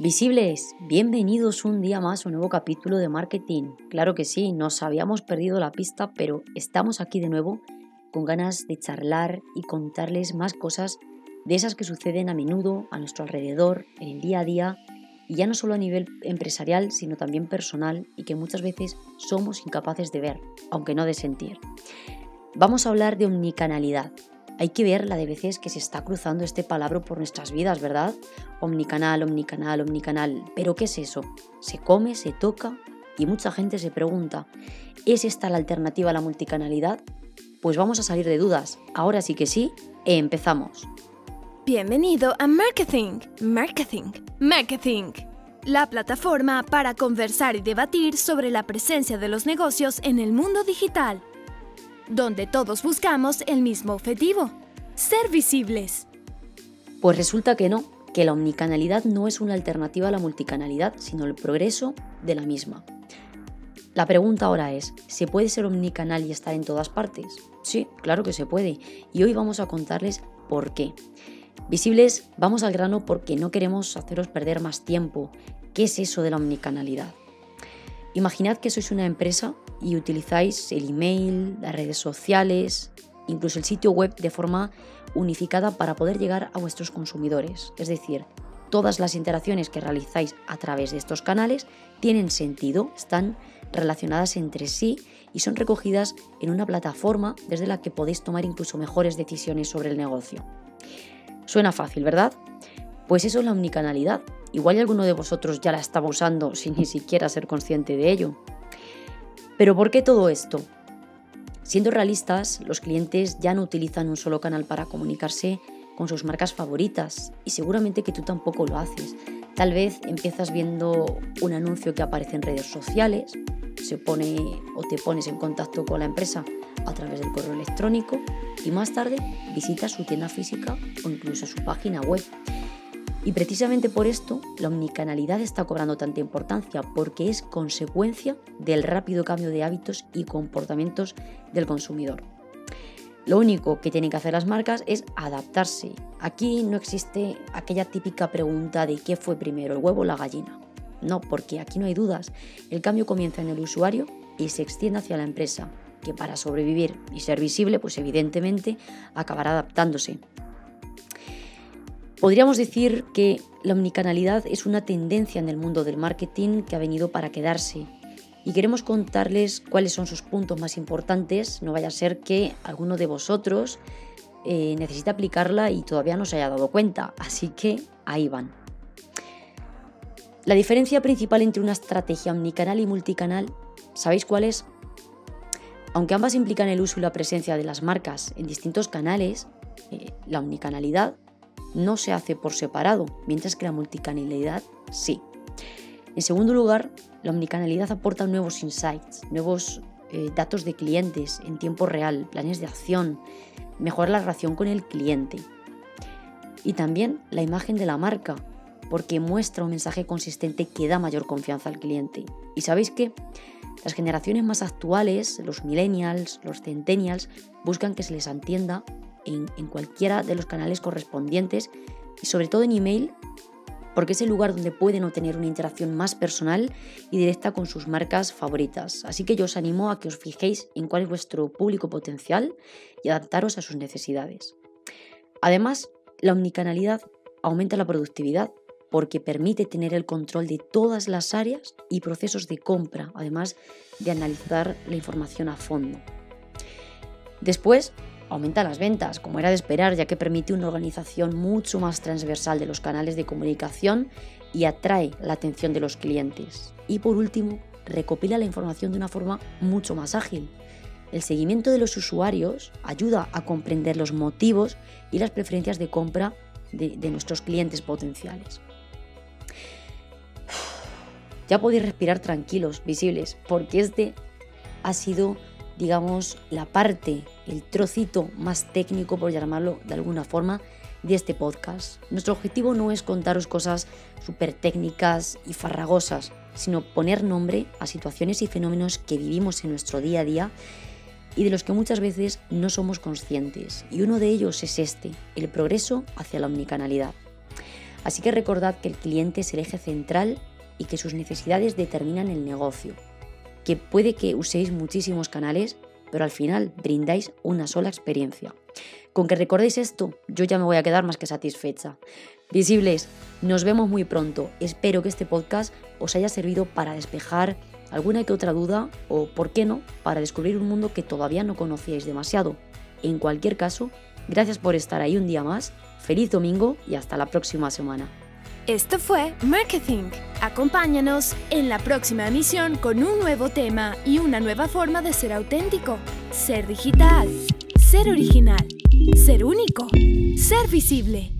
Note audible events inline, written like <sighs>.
Visibles, bienvenidos un día más a un nuevo capítulo de marketing. Claro que sí, nos habíamos perdido la pista, pero estamos aquí de nuevo con ganas de charlar y contarles más cosas de esas que suceden a menudo a nuestro alrededor, en el día a día, y ya no solo a nivel empresarial, sino también personal, y que muchas veces somos incapaces de ver, aunque no de sentir. Vamos a hablar de omnicanalidad, hay que ver la de veces que se está cruzando este palabra por nuestras vidas, ¿verdad? Omnicanal, omnicanal, omnicanal. ¿Pero qué es eso? Se come, se toca y mucha gente se pregunta, ¿es esta la alternativa a la multicanalidad? Pues vamos a salir de dudas. Ahora sí que sí, empezamos. Bienvenido a Marketing, Marketing, Marketing. La plataforma para conversar y debatir sobre la presencia de los negocios en el mundo digital donde todos buscamos el mismo objetivo, ser visibles. Pues resulta que no, que la omnicanalidad no es una alternativa a la multicanalidad, sino el progreso de la misma. La pregunta ahora es, ¿se puede ser omnicanal y estar en todas partes? Sí, claro que se puede, y hoy vamos a contarles por qué. Visibles, vamos al grano porque no queremos haceros perder más tiempo. ¿Qué es eso de la omnicanalidad? Imaginad que sois una empresa y utilizáis el email, las redes sociales, incluso el sitio web de forma unificada para poder llegar a vuestros consumidores. Es decir, todas las interacciones que realizáis a través de estos canales tienen sentido, están relacionadas entre sí y son recogidas en una plataforma desde la que podéis tomar incluso mejores decisiones sobre el negocio. Suena fácil, ¿verdad? Pues eso es la omnicanalidad. Igual alguno de vosotros ya la estaba usando sin ni siquiera ser consciente de ello. Pero ¿por qué todo esto? Siendo realistas, los clientes ya no utilizan un solo canal para comunicarse con sus marcas favoritas y seguramente que tú tampoco lo haces. Tal vez empiezas viendo un anuncio que aparece en redes sociales, se pone o te pones en contacto con la empresa a través del correo electrónico y más tarde visitas su tienda física o incluso su página web. Y precisamente por esto la omnicanalidad está cobrando tanta importancia, porque es consecuencia del rápido cambio de hábitos y comportamientos del consumidor. Lo único que tienen que hacer las marcas es adaptarse. Aquí no existe aquella típica pregunta de qué fue primero, el huevo o la gallina. No, porque aquí no hay dudas. El cambio comienza en el usuario y se extiende hacia la empresa, que para sobrevivir y ser visible, pues evidentemente acabará adaptándose. Podríamos decir que la omnicanalidad es una tendencia en el mundo del marketing que ha venido para quedarse y queremos contarles cuáles son sus puntos más importantes. No vaya a ser que alguno de vosotros eh, necesite aplicarla y todavía no se haya dado cuenta, así que ahí van. La diferencia principal entre una estrategia omnicanal y multicanal, ¿sabéis cuál es? Aunque ambas implican el uso y la presencia de las marcas en distintos canales, eh, la omnicanalidad no se hace por separado, mientras que la multicanalidad sí. En segundo lugar, la omnicanalidad aporta nuevos insights, nuevos eh, datos de clientes en tiempo real, planes de acción, mejora la relación con el cliente. Y también la imagen de la marca, porque muestra un mensaje consistente que da mayor confianza al cliente. ¿Y sabéis qué? Las generaciones más actuales, los millennials, los centennials, buscan que se les entienda en, cualquiera de los canales correspondientes y sobre todo en email porque es el lugar donde pueden obtener una interacción más personal y directa con sus marcas favoritas. Así que yo os animo a que os fijéis en cuál es vuestro público potencial y adaptaros a sus necesidades. Además, la omnicanalidad aumenta la productividad porque permite tener el control de todas las áreas y procesos de compra, además de analizar la información a fondo. Después, aumenta las ventas, como era de esperar, ya que permite una organización mucho más transversal de los canales de comunicación y atrae la atención de los clientes. Y por último, recopila la información de una forma mucho más ágil. El seguimiento de los usuarios ayuda a comprender los motivos y las preferencias de compra de, nuestros clientes potenciales. <sighs> Ya podéis respirar tranquilos, visibles, porque este ha sido digamos, la parte, el trocito más técnico, por llamarlo de alguna forma, de este podcast. Nuestro objetivo no es contaros cosas súper técnicas y farragosas, sino poner nombre a situaciones y fenómenos que vivimos en nuestro día a día y de los que muchas veces no somos conscientes. Y uno de ellos es este, el progreso hacia la omnicanalidad. Así que recordad que el cliente es el eje central y que sus necesidades determinan el negocio, que puede que uséis muchísimos canales, pero al final brindáis una sola experiencia. Con que recordéis esto, yo ya me voy a quedar más que satisfecha. Visibles, nos vemos muy pronto. Espero que este podcast os haya servido para despejar alguna que otra duda o, por qué no, para descubrir un mundo que todavía no conocíais demasiado. En cualquier caso, gracias por estar ahí un día más, feliz domingo y hasta la próxima semana. Esto fue Marketing. Acompáñanos en la próxima emisión con un nuevo tema y una nueva forma de ser auténtico, ser digital, ser original, ser único, ser visible.